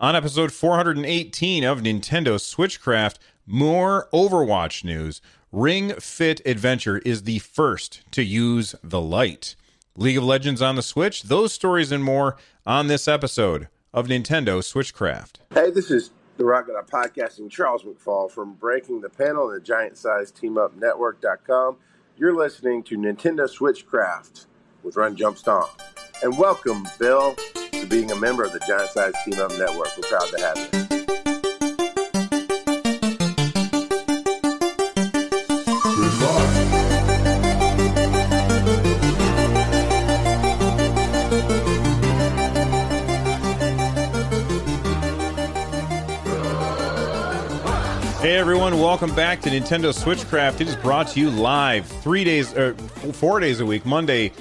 On episode 418 of Nintendo Switchcraft, more Overwatch news. Ring Fit Adventure is the first to use the light. League of Legends on the Switch, those stories and more on this episode of Nintendo Switchcraft. Hey, this is the Rocket Up Podcasting Charles McFall from Breaking the Panel and the Giant Size Team Up Network.com. You're listening to Nintendo Switchcraft with Run Jump Stomp. And welcome, Bill, to being a member of the Giant Size Team Up Network. We're proud to have you. Hey everyone, welcome back to Nintendo Switchcraft. It is brought to you live three days, er, or four days a week Monday,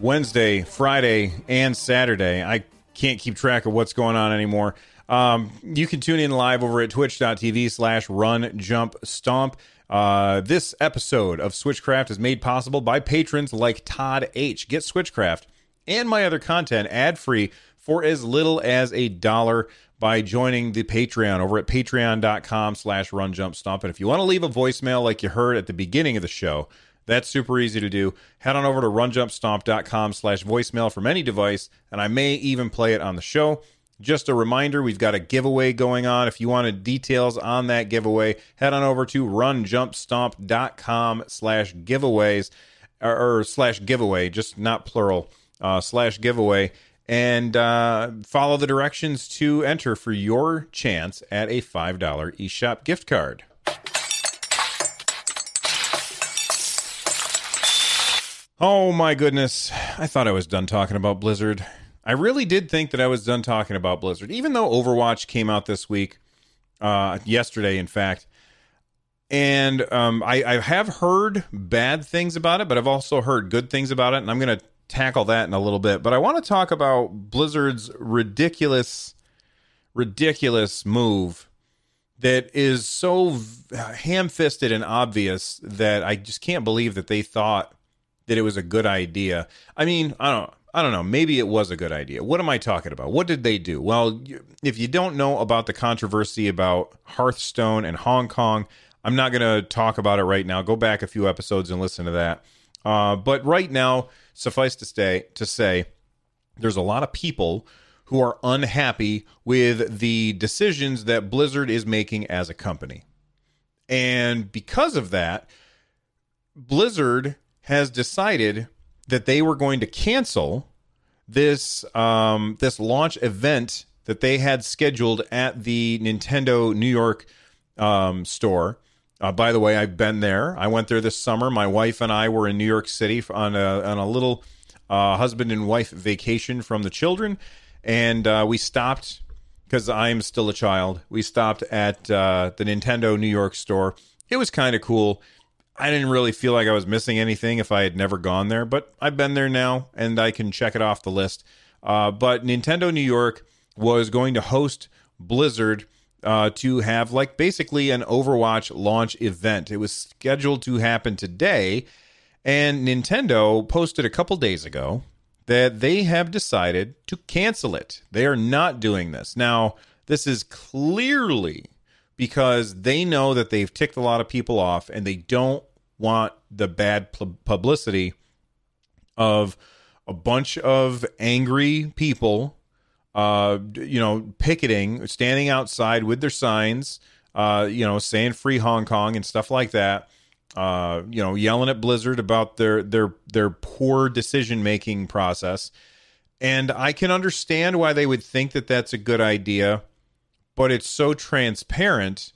Wednesday, Friday, and Saturday. I can't keep track of what's going on anymore. Um, you can tune in live over at twitch.tv slash run jump stomp. Uh, this episode of Switchcraft is made possible by patrons like Todd H. Get Switchcraft and my other content ad free for as little as a dollar by joining the Patreon over at patreon.com slash run jump stomp. And if you want to leave a voicemail like you heard at the beginning of the show, that's super easy to do. Head on over to runjumpstomp.com slash voicemail from any device, and I may even play it on the show. Just a reminder, we've got a giveaway going on. If you wanted details on that giveaway, head on over to runjumpstomp.com slash giveaways or, or slash giveaway, just not plural, uh, slash giveaway and uh, follow the directions to enter for your chance at a $5 eShop gift card. Oh my goodness. I thought I was done talking about Blizzard. I really did think that I was done talking about Blizzard, even though Overwatch came out this week, uh, yesterday, in fact. And um, I, I have heard bad things about it, but I've also heard good things about it, and I'm going to tackle that in a little bit. But I want to talk about Blizzard's ridiculous, ridiculous move that is so ham fisted and obvious that I just can't believe that they thought that it was a good idea. I mean, I don't. I don't know. Maybe it was a good idea. What am I talking about? What did they do? Well, if you don't know about the controversy about Hearthstone and Hong Kong, I'm not going to talk about it right now. Go back a few episodes and listen to that. Uh, but right now, suffice to stay to say, there's a lot of people who are unhappy with the decisions that Blizzard is making as a company, and because of that, Blizzard has decided that they were going to cancel this um, this launch event that they had scheduled at the Nintendo New York um, store. Uh, by the way, I've been there. I went there this summer. My wife and I were in New York City on a on a little uh, husband and wife vacation from the children, and uh, we stopped because I'm still a child. We stopped at uh, the Nintendo New York store. It was kind of cool. I didn't really feel like I was missing anything if I had never gone there, but I've been there now and I can check it off the list. Uh, but Nintendo New York was going to host Blizzard uh, to have like basically an Overwatch launch event. It was scheduled to happen today, and Nintendo posted a couple days ago that they have decided to cancel it. They are not doing this. Now, this is clearly because they know that they've ticked a lot of people off and they don't want the bad publicity of a bunch of angry people uh you know picketing standing outside with their signs uh you know saying free hong kong and stuff like that uh you know yelling at blizzard about their their their poor decision making process. And i can understand why they would think that that's a good idea but it's so transparent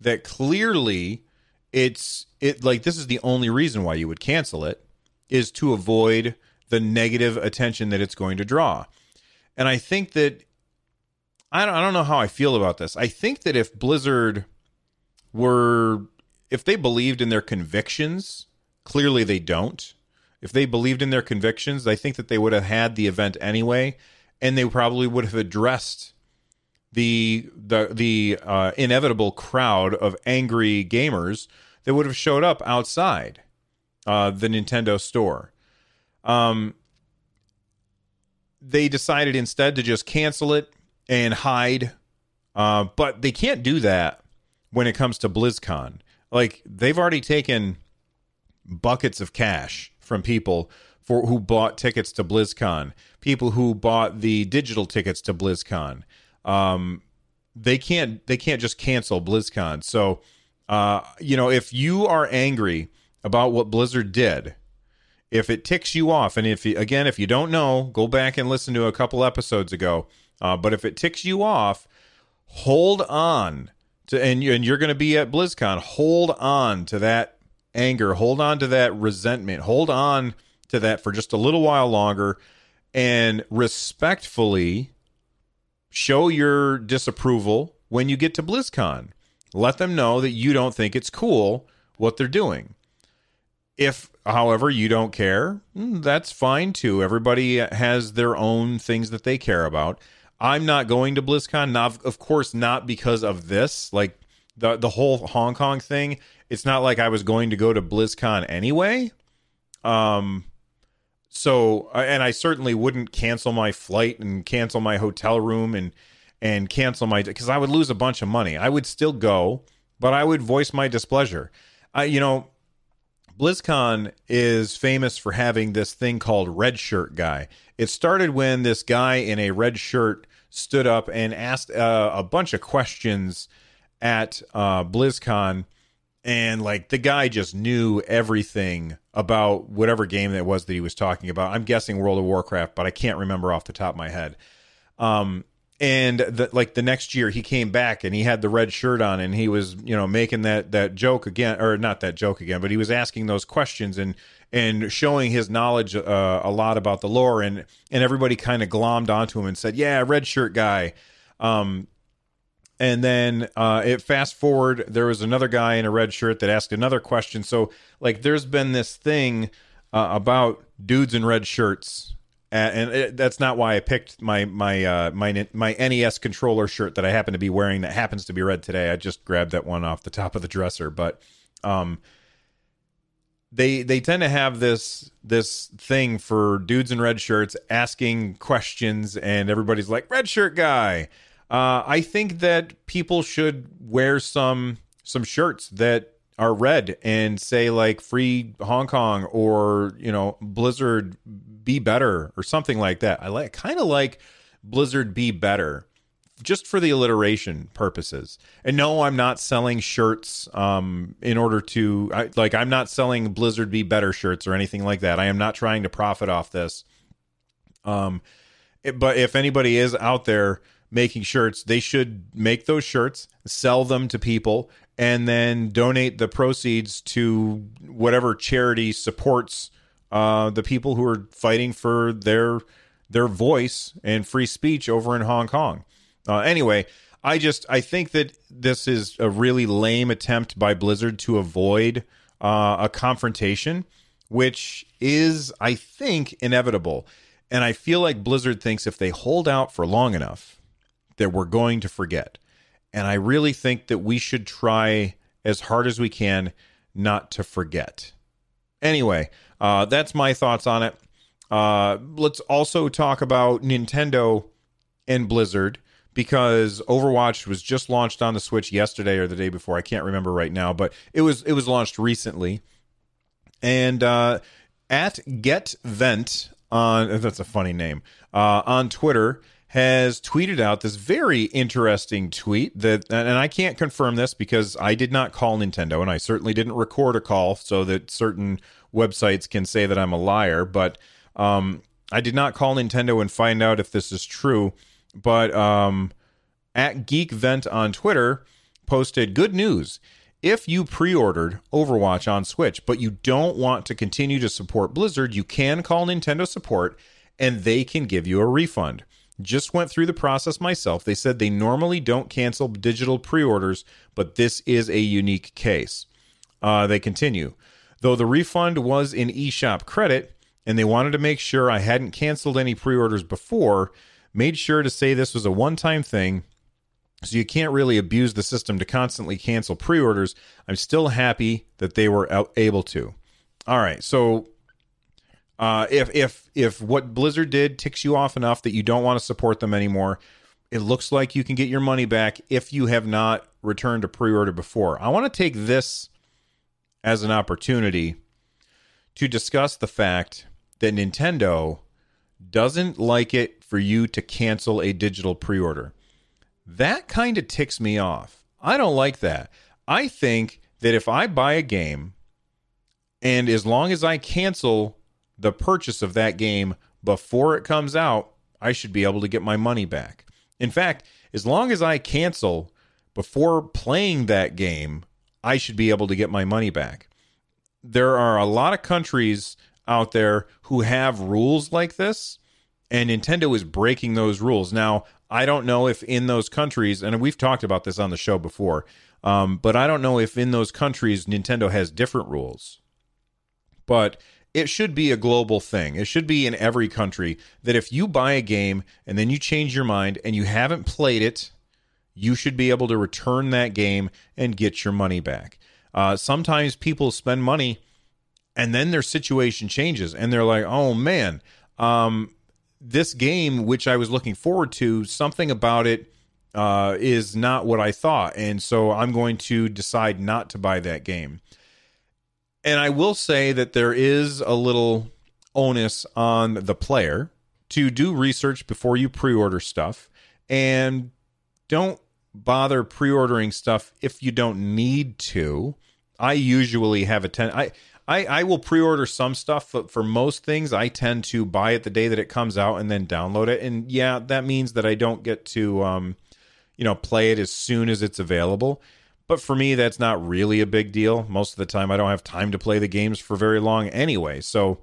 that clearly it's it like this is the only reason why you would cancel it is to avoid the negative attention that it's going to draw. And I think that I don't, I don't know how I feel about this. I think that if Blizzard were if they believed in their convictions, clearly they don't. If they believed in their convictions, I think that they would have had the event anyway and they probably would have addressed the the the uh, inevitable crowd of angry gamers that would have showed up outside uh, the Nintendo store. Um, they decided instead to just cancel it and hide Uh, but they can't do that when it comes to BlizzCon. Like they've already taken buckets of cash from people for who bought tickets to BlizzCon, people who bought the digital tickets to BlizzCon. Um, they can't they can't just cancel BlizzCon. So, uh, you know, if you are angry about what Blizzard did, if it ticks you off, and if you, again, if you don't know, go back and listen to a couple episodes ago. Uh, but if it ticks you off, hold on to, and, and you're going to be at BlizzCon. Hold on to that anger. Hold on to that resentment. Hold on to that for just a little while longer, and respectfully show your disapproval when you get to BlizzCon. Let them know that you don't think it's cool what they're doing. If, however, you don't care, mm, that's fine too. Everybody has their own things that they care about. I'm not going to BlizzCon, not of course not because of this. Like the the whole Hong Kong thing, it's not like I was going to go to BlizzCon anyway. Um so and I certainly wouldn't cancel my flight and cancel my hotel room and and cancel my because I would lose a bunch of money. I would still go, but I would voice my displeasure. I you know BlizzCon is famous for having this thing called Red Shirt Guy. It started when this guy in a red shirt stood up and asked uh, a bunch of questions at uh, BlizzCon, and like the guy just knew everything about whatever game that was that he was talking about. I'm guessing World of Warcraft, but I can't remember off the top of my head. Um, and the, like the next year he came back and he had the red shirt on and he was you know making that that joke again or not that joke again but he was asking those questions and and showing his knowledge uh, a lot about the lore and and everybody kind of glommed onto him and said yeah red shirt guy um and then uh it fast forward there was another guy in a red shirt that asked another question so like there's been this thing uh, about dudes in red shirts and it, that's not why I picked my my uh, my my NES controller shirt that I happen to be wearing that happens to be red today. I just grabbed that one off the top of the dresser, but um, they they tend to have this this thing for dudes in red shirts asking questions, and everybody's like red shirt guy. Uh, I think that people should wear some some shirts that are red and say like free Hong Kong or you know Blizzard be better or something like that. I like kind of like Blizzard be better just for the alliteration purposes. And no, I'm not selling shirts um, in order to I, like I'm not selling Blizzard be better shirts or anything like that. I am not trying to profit off this. Um, it, but if anybody is out there making shirts, they should make those shirts, sell them to people, and then donate the proceeds to whatever charity supports uh, the people who are fighting for their their voice and free speech over in Hong Kong. Uh, anyway, I just I think that this is a really lame attempt by Blizzard to avoid uh, a confrontation, which is I think inevitable. And I feel like Blizzard thinks if they hold out for long enough, that we're going to forget. And I really think that we should try as hard as we can not to forget. Anyway, uh, that's my thoughts on it. Uh, let's also talk about Nintendo and Blizzard because Overwatch was just launched on the Switch yesterday or the day before. I can't remember right now, but it was it was launched recently. And uh, at Get Vent on that's a funny name uh, on Twitter has tweeted out this very interesting tweet that and I can't confirm this because I did not call Nintendo and I certainly didn't record a call so that certain websites can say that I'm a liar, but um, I did not call Nintendo and find out if this is true. But um, at GeekVent on Twitter posted good news. If you pre ordered Overwatch on Switch, but you don't want to continue to support Blizzard, you can call Nintendo support and they can give you a refund. Just went through the process myself. They said they normally don't cancel digital pre orders, but this is a unique case. Uh, they continue. Though the refund was in eShop credit, and they wanted to make sure I hadn't canceled any pre orders before, made sure to say this was a one time thing. So you can't really abuse the system to constantly cancel pre orders. I'm still happy that they were able to. All right. So uh, if if if what Blizzard did ticks you off enough that you don't want to support them anymore, it looks like you can get your money back if you have not returned a pre order before. I want to take this as an opportunity to discuss the fact that Nintendo doesn't like it for you to cancel a digital pre order. That kind of ticks me off. I don't like that. I think that if I buy a game and as long as I cancel the purchase of that game before it comes out, I should be able to get my money back. In fact, as long as I cancel before playing that game, I should be able to get my money back. There are a lot of countries out there who have rules like this, and Nintendo is breaking those rules. Now, I don't know if in those countries, and we've talked about this on the show before, um, but I don't know if in those countries Nintendo has different rules. But it should be a global thing. It should be in every country that if you buy a game and then you change your mind and you haven't played it, you should be able to return that game and get your money back. Uh, sometimes people spend money and then their situation changes and they're like, oh man, um, this game, which I was looking forward to, something about it uh, is not what I thought. And so I'm going to decide not to buy that game. And I will say that there is a little onus on the player to do research before you pre order stuff and don't bother pre ordering stuff if you don't need to. I usually have a ten. I, I, I will pre order some stuff, but for most things, I tend to buy it the day that it comes out and then download it. And yeah, that means that I don't get to, um, you know, play it as soon as it's available. But for me, that's not really a big deal. Most of the time, I don't have time to play the games for very long anyway. So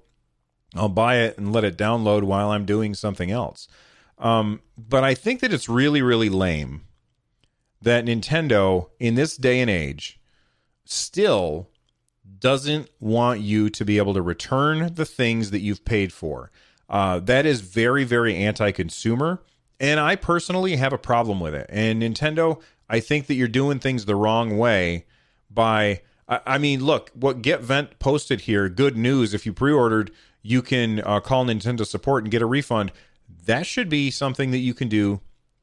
I'll buy it and let it download while I'm doing something else. Um, but I think that it's really, really lame that Nintendo, in this day and age, still doesn't want you to be able to return the things that you've paid for. Uh, that is very, very anti consumer. And I personally have a problem with it. And Nintendo, I think that you're doing things the wrong way by. I mean, look, what Get Vent posted here, good news. If you pre ordered, you can uh, call Nintendo support and get a refund. That should be something that you can do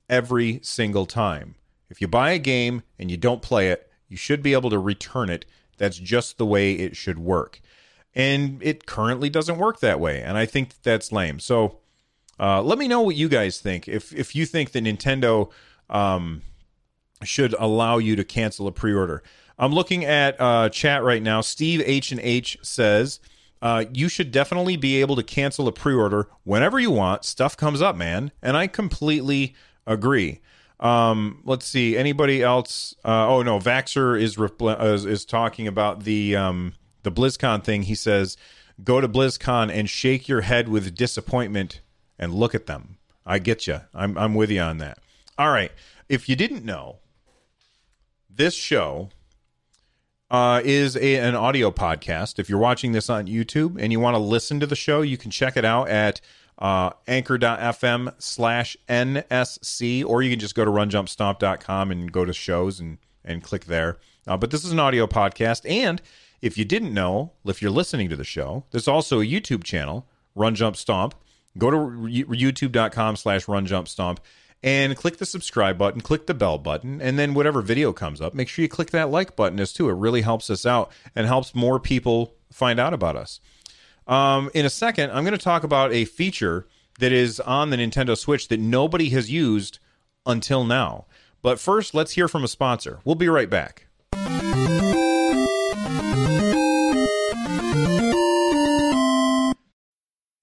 every single time. If you buy a game and you don't play it, you should be able to return it. That's just the way it should work. And it currently doesn't work that way. And I think that's lame. So uh, let me know what you guys think. If if you think that Nintendo um, should allow you to cancel a pre-order, I'm looking at uh, chat right now. Steve H and H says uh, you should definitely be able to cancel a pre-order whenever you want. Stuff comes up, man, and I completely agree. Um, let's see. Anybody else? Uh, oh no, Vaxer is, is is talking about the um, the BlizzCon thing. He says, "Go to BlizzCon and shake your head with disappointment and look at them. I get you. I'm I'm with you on that. All right. If you didn't know, this show uh, is a, an audio podcast. If you're watching this on YouTube and you want to listen to the show, you can check it out at uh, anchor.fm slash NSC, or you can just go to runjumpstomp.com and go to shows and, and click there. Uh, but this is an audio podcast. And if you didn't know, if you're listening to the show, there's also a YouTube channel, Run Jump Stomp. Go to youtube.com slash runjumpstomp and click the subscribe button, click the bell button, and then whatever video comes up, make sure you click that like button as too. It really helps us out and helps more people find out about us. Um, in a second, I'm going to talk about a feature that is on the Nintendo Switch that nobody has used until now. But first, let's hear from a sponsor. We'll be right back.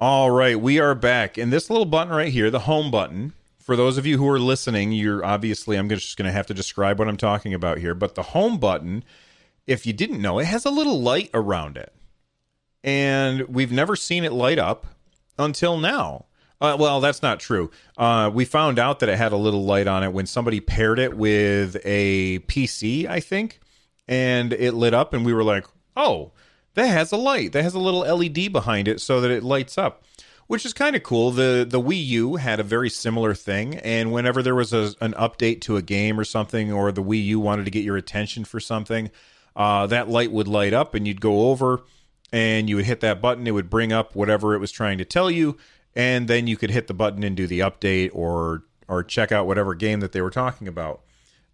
All right, we are back. And this little button right here, the home button, for those of you who are listening, you're obviously, I'm just going to have to describe what I'm talking about here. But the home button, if you didn't know, it has a little light around it. And we've never seen it light up until now. Uh, well, that's not true. Uh, we found out that it had a little light on it when somebody paired it with a PC, I think, and it lit up, and we were like, oh, that has a light. That has a little LED behind it so that it lights up, which is kind of cool. The the Wii U had a very similar thing, and whenever there was a, an update to a game or something, or the Wii U wanted to get your attention for something, uh, that light would light up, and you'd go over and you would hit that button. It would bring up whatever it was trying to tell you, and then you could hit the button and do the update or or check out whatever game that they were talking about.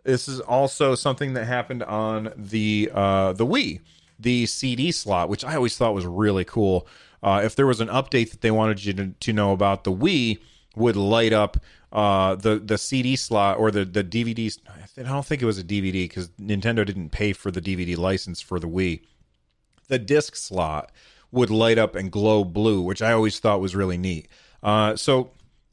This is also something that happened on the uh, the Wii the CD slot, which I always thought was really cool. Uh, if there was an update that they wanted you to, to know about, the Wii would light up uh, the the CD slot or the the DVD. I don't think it was a DVD because Nintendo didn't pay for the DVD license for the Wii. The disc slot would light up and glow blue, which I always thought was really neat. Uh, so,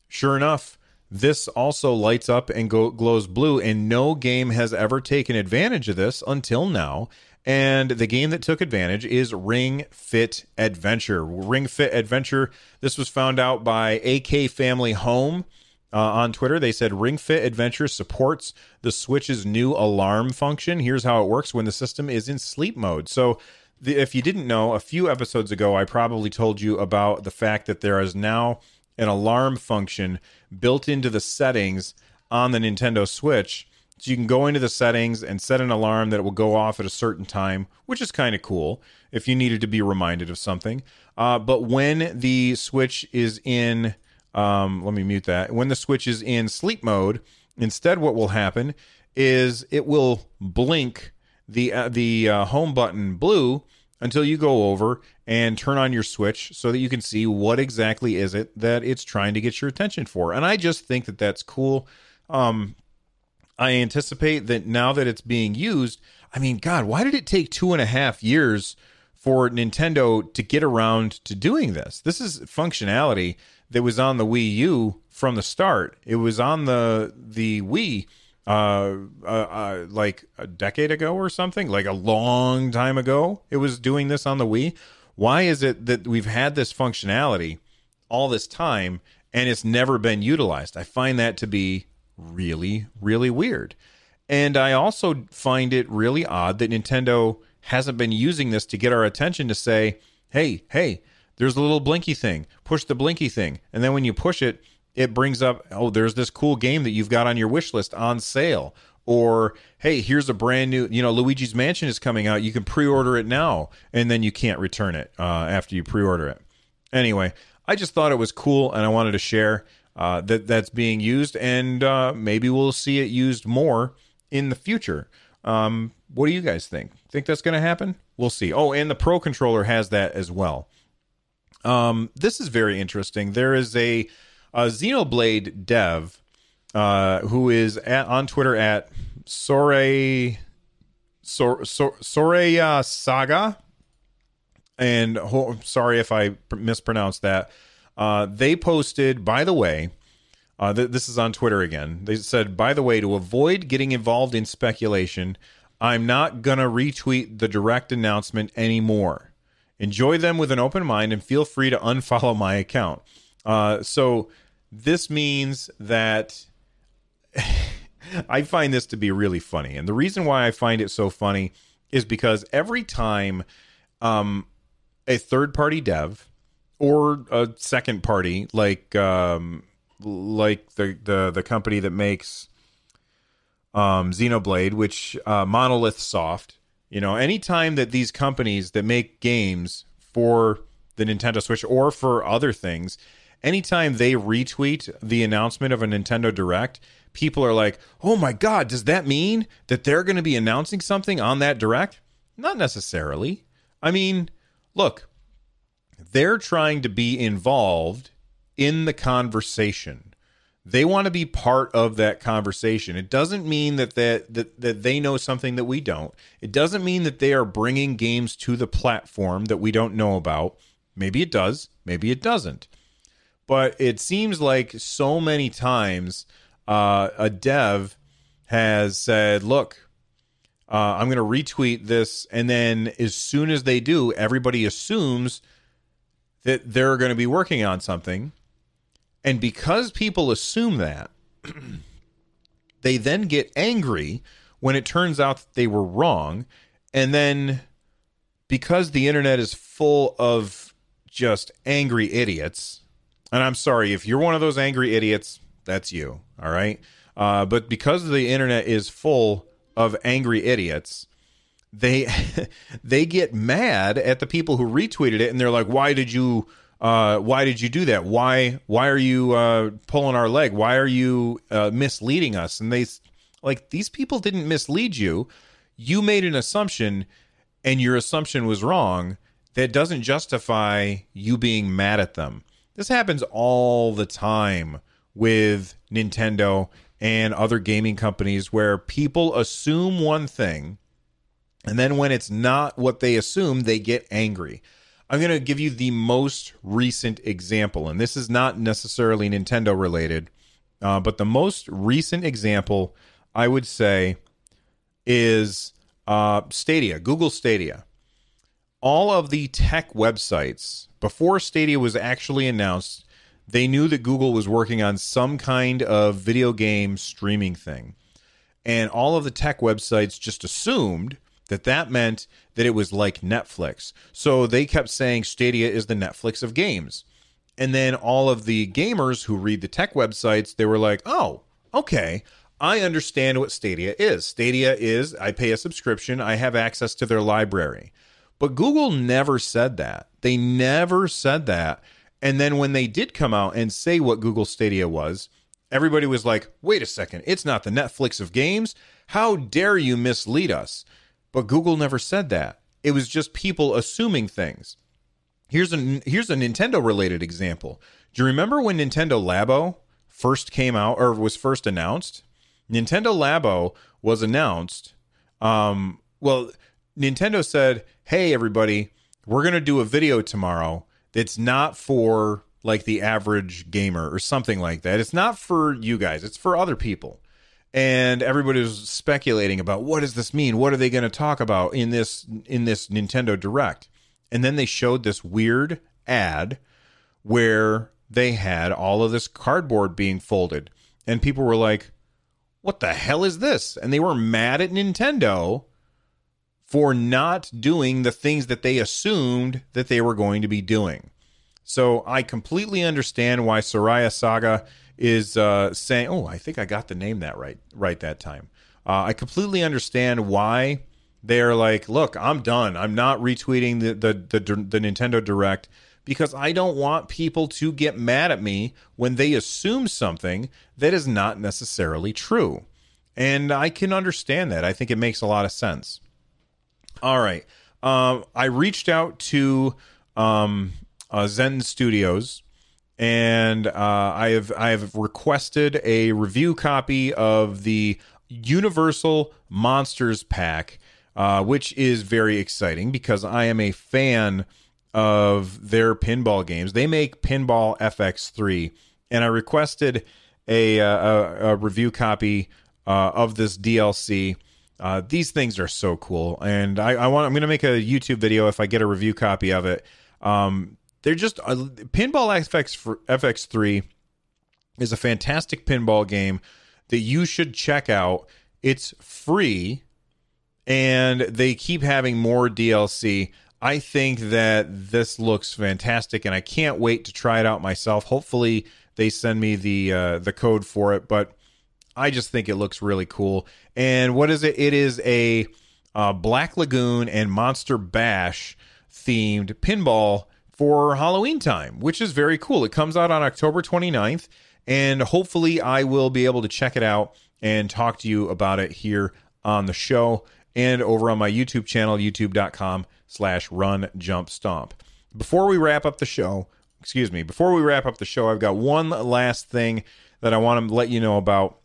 sure enough, this also lights up and go, glows blue, and no game has ever taken advantage of this until now. And the game that took advantage is Ring Fit Adventure. Ring Fit Adventure. This was found out by AK Family Home uh, on Twitter. They said Ring Fit Adventure supports the Switch's new alarm function. Here's how it works when the system is in sleep mode. So, the, if you didn't know, a few episodes ago, I probably told you about the fact that there is now an alarm function built into the settings on the Nintendo Switch so you can go into the settings and set an alarm that it will go off at a certain time, which is kind of cool if you needed to be reminded of something. Uh, but when the switch is in, um, let me mute that. When the switch is in sleep mode, instead, what will happen is it will blink the uh, the uh, home button blue until you go over and turn on your switch so that you can see what exactly is it that it's trying to get your attention for. And I just think that that's cool. Um, I anticipate that now that it's being used, I mean, God, why did it take two and a half years for Nintendo to get around to doing this? This is functionality that was on the Wii U from the start. It was on the the Wii uh, uh, uh, like a decade ago or something, like a long time ago. It was doing this on the Wii. Why is it that we've had this functionality all this time and it's never been utilized? I find that to be really, really weird. And I also find it really odd that Nintendo hasn't been using this to get our attention to say, hey, hey, there's a little blinky thing. Push the blinky thing. And then when you push it, it brings up, oh, there's this cool game that you've got on your wish list on sale. Or, hey, here's a brand new, you know, Luigi's Mansion is coming out. You can pre order it now, and then you can't return it uh, after you pre order it. Anyway, I just thought it was cool and I wanted to share uh, that that's being used, and uh, maybe we'll see it used more in the future. Um, what do you guys think? Think that's going to happen? We'll see. Oh, and the Pro controller has that as well. Um, this is very interesting. There is a, a Xenoblade dev uh, who is at, on Twitter at Sore Sor, Sor, Saga, and sorry if I mispronounced that. Uh, they posted, by the way, uh, th- this is on Twitter again. They said, by the way, to avoid getting involved in speculation, I'm not going to retweet the direct announcement anymore. Enjoy them with an open mind and feel free to unfollow my account. Uh, so this means that I find this to be really funny. And the reason why I find it so funny is because every time um, a third party dev or a second party like um, like the, the the company that makes um, Xenoblade, which uh, Monolith Soft. You know, anytime that these companies that make games for the Nintendo Switch or for other things, anytime they retweet the announcement of a Nintendo Direct, people are like, "Oh my god, does that mean that they're going to be announcing something on that Direct?" Not necessarily. I mean, look, they're trying to be involved in the conversation. They want to be part of that conversation. It doesn't mean that, that that that they know something that we don't. It doesn't mean that they are bringing games to the platform that we don't know about. Maybe it does, maybe it doesn't. But it seems like so many times uh, a dev has said, "Look, uh, I'm going to retweet this," and then as soon as they do, everybody assumes that they're going to be working on something, and because people assume that, they then get angry when it turns out that they were wrong, and then because the internet is full of just angry idiots. And I'm sorry if you're one of those angry idiots, that's you. All right. Uh, but because the internet is full of angry idiots, they they get mad at the people who retweeted it, and they're like, "Why did you? Uh, why did you do that? Why why are you uh, pulling our leg? Why are you uh, misleading us?" And they like these people didn't mislead you. You made an assumption, and your assumption was wrong. That doesn't justify you being mad at them. This happens all the time with Nintendo and other gaming companies where people assume one thing and then when it's not what they assume, they get angry. I'm going to give you the most recent example, and this is not necessarily Nintendo related, uh, but the most recent example I would say is uh, Stadia, Google Stadia. All of the tech websites, before Stadia was actually announced, they knew that Google was working on some kind of video game streaming thing. And all of the tech websites just assumed that that meant that it was like Netflix. So they kept saying Stadia is the Netflix of games. And then all of the gamers who read the tech websites, they were like, "Oh, okay. I understand what Stadia is. Stadia is I pay a subscription, I have access to their library." But Google never said that. They never said that. And then when they did come out and say what Google Stadia was, everybody was like, "Wait a second. It's not the Netflix of games. How dare you mislead us?" But Google never said that. It was just people assuming things. Here's a here's a Nintendo related example. Do you remember when Nintendo Labo first came out or was first announced? Nintendo Labo was announced. Um, well, Nintendo said, "Hey, everybody, we're gonna do a video tomorrow that's not for like the average gamer or something like that. It's not for you guys. It's for other people." And everybody was speculating about what does this mean? What are they going to talk about in this in this Nintendo Direct? And then they showed this weird ad where they had all of this cardboard being folded, and people were like, "What the hell is this?" And they were mad at Nintendo for not doing the things that they assumed that they were going to be doing. So I completely understand why Soraya Saga is uh, saying, "Oh, I think I got the name that right right that time." Uh, I completely understand why they're like, "Look, I'm done. I'm not retweeting the, the the the Nintendo Direct." Because I don't want people to get mad at me when they assume something that is not necessarily true. And I can understand that. I think it makes a lot of sense. All right. Um, I reached out to um, uh, Zen Studios and uh, I have I have requested a review copy of the Universal Monsters Pack, uh, which is very exciting because I am a fan of their pinball games. They make Pinball FX3, and I requested a uh, a, a review copy uh, of this DLC. Uh, these things are so cool, and I, I want I'm going to make a YouTube video if I get a review copy of it. Um, they're just uh, Pinball FX for FX3 is a fantastic pinball game that you should check out. It's free and they keep having more DLC. I think that this looks fantastic and I can't wait to try it out myself. Hopefully they send me the uh, the code for it, but I just think it looks really cool. And what is it? It is a uh, Black Lagoon and Monster Bash themed pinball for Halloween time, which is very cool. It comes out on October 29th, and hopefully I will be able to check it out and talk to you about it here on the show and over on my YouTube channel, youtube.com slash run jump stomp. Before we wrap up the show, excuse me, before we wrap up the show, I've got one last thing that I want to let you know about.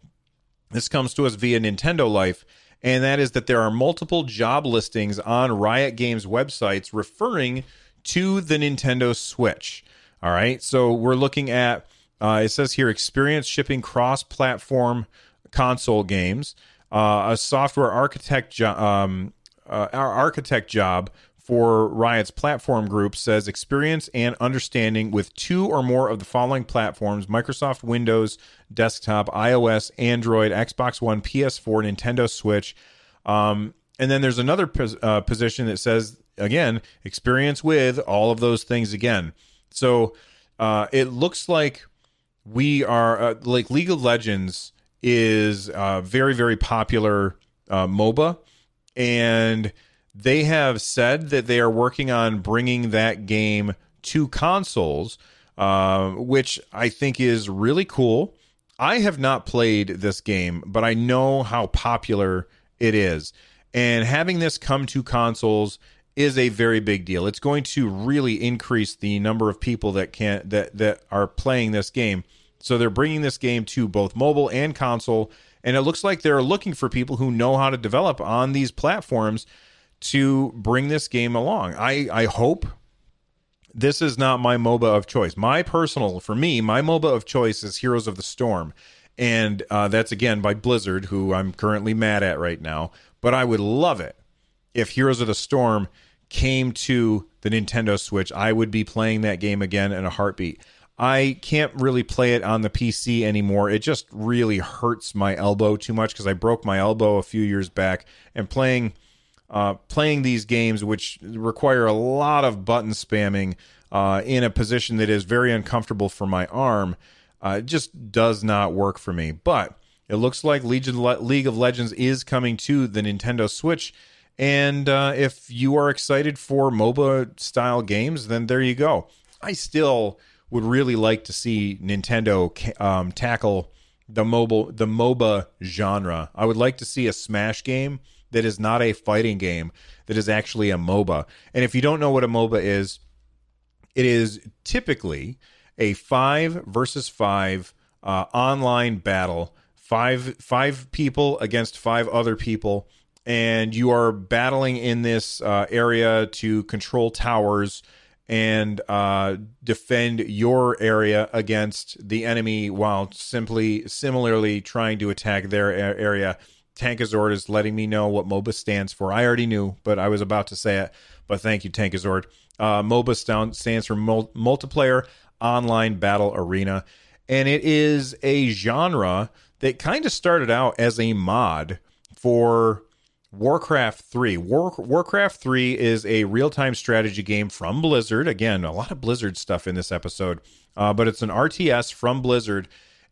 This comes to us via Nintendo Life, and that is that there are multiple job listings on Riot Games websites referring to the Nintendo Switch. All right, so we're looking at uh, it says here experience shipping cross platform console games, uh, a software architect jo- um, uh, architect job for Riot's platform group says experience and understanding with two or more of the following platforms Microsoft Windows, desktop, iOS, Android, Xbox One, PS4, Nintendo Switch. Um, and then there's another pos- uh, position that says, again, experience with all of those things again. So uh, it looks like we are, uh, like League of Legends is a very, very popular uh, MOBA. And they have said that they are working on bringing that game to consoles, uh, which I think is really cool. I have not played this game, but I know how popular it is. And having this come to consoles is a very big deal. It's going to really increase the number of people that can that that are playing this game. So they're bringing this game to both mobile and console, and it looks like they're looking for people who know how to develop on these platforms to bring this game along. I, I hope this is not my MOBA of choice. My personal, for me, my MOBA of choice is Heroes of the Storm. And uh, that's again by Blizzard, who I'm currently mad at right now. But I would love it if Heroes of the Storm came to the Nintendo Switch. I would be playing that game again in a heartbeat. I can't really play it on the PC anymore. It just really hurts my elbow too much because I broke my elbow a few years back. And playing uh, playing these games, which require a lot of button spamming uh, in a position that is very uncomfortable for my arm, uh, just does not work for me. But it looks like Legion, League of Legends is coming to the Nintendo Switch. And uh, if you are excited for MOBA style games, then there you go. I still would really like to see Nintendo um, tackle the mobile the MOBA genre. I would like to see a Smash game that is not a fighting game, that is actually a MOBA. And if you don't know what a MOBA is, it is typically a five versus five uh, online battle, five five people against five other people, and you are battling in this uh, area to control towers and uh, defend your area against the enemy while simply similarly trying to attack their area Tankazord is letting me know what MOBA stands for. I already knew, but I was about to say it. But thank you, Tankazord. Uh, MOBA stands for Mul- Multiplayer Online Battle Arena, and it is a genre that kind of started out as a mod for Warcraft 3. War- Warcraft 3 is a real time strategy game from Blizzard. Again, a lot of Blizzard stuff in this episode, uh, but it's an RTS from Blizzard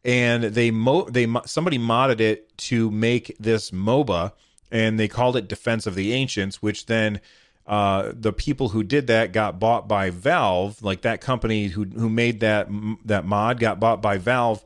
and they mo they somebody modded it to make this MOBA, and they called it Defense of the Ancients, which then uh, the people who did that got bought by Valve, like that company who who made that that mod got bought by Valve,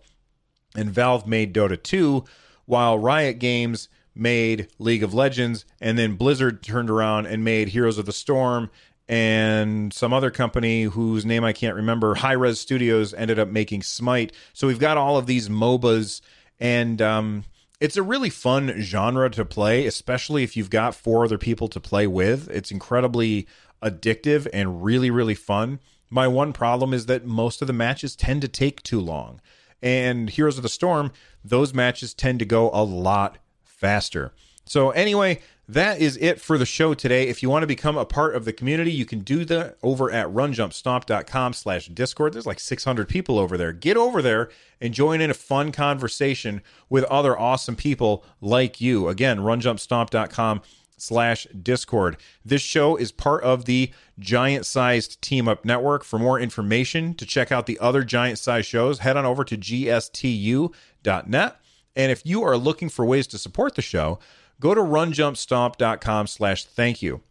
and Valve made Dota 2, while Riot Games made League of Legends, and then Blizzard turned around and made Heroes of the Storm and some other company whose name I can't remember, Hi-Rez Studios, ended up making Smite. So we've got all of these MOBAs, and um, it's a really fun genre to play, especially if you've got four other people to play with. It's incredibly addictive and really, really fun. My one problem is that most of the matches tend to take too long. And Heroes of the Storm, those matches tend to go a lot faster. So, anyway, that is it for the show today. If you want to become a part of the community, you can do that over at runjumpstomp.com slash discord. There's like 600 people over there. Get over there and join in a fun conversation with other awesome people like you. Again, runjumpstomp.com slash discord. This show is part of the giant sized team up network. For more information to check out the other giant sized shows, head on over to gstu.net. And if you are looking for ways to support the show, go to runjumpstomp.com slash thank you.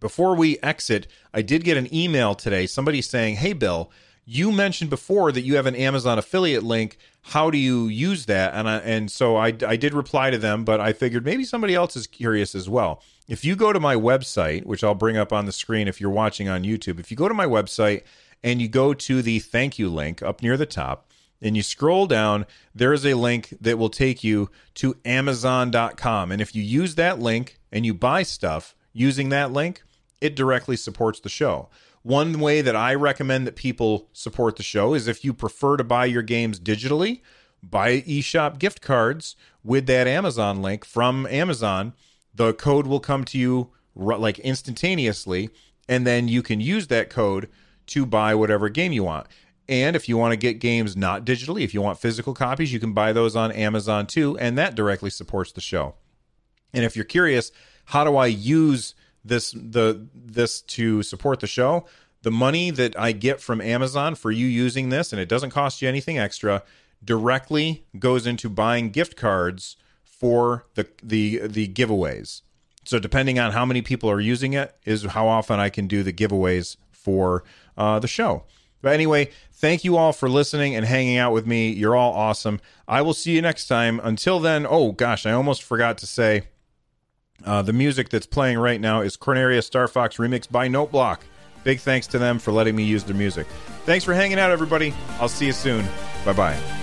Before we exit, I did get an email today. Somebody saying, Hey, Bill, you mentioned before that you have an Amazon affiliate link. How do you use that? And I, and so I, I did reply to them, but I figured maybe somebody else is curious as well. If you go to my website, which I'll bring up on the screen if you're watching on YouTube, if you go to my website and you go to the thank you link up near the top, and you scroll down, there is a link that will take you to Amazon.com. And if you use that link and you buy stuff using that link, it directly supports the show. One way that I recommend that people support the show is if you prefer to buy your games digitally, buy eShop gift cards with that Amazon link from Amazon. The code will come to you like instantaneously, and then you can use that code to buy whatever game you want. And if you want to get games not digitally, if you want physical copies, you can buy those on Amazon too, and that directly supports the show. And if you're curious, how do I use this the this to support the show. The money that I get from Amazon for you using this, and it doesn't cost you anything extra, directly goes into buying gift cards for the the the giveaways. So depending on how many people are using it, is how often I can do the giveaways for uh, the show. But anyway, thank you all for listening and hanging out with me. You're all awesome. I will see you next time. Until then, oh gosh, I almost forgot to say uh, the music that's playing right now is Corneria Star Fox remixed by Noteblock. Big thanks to them for letting me use their music. Thanks for hanging out, everybody. I'll see you soon. Bye bye.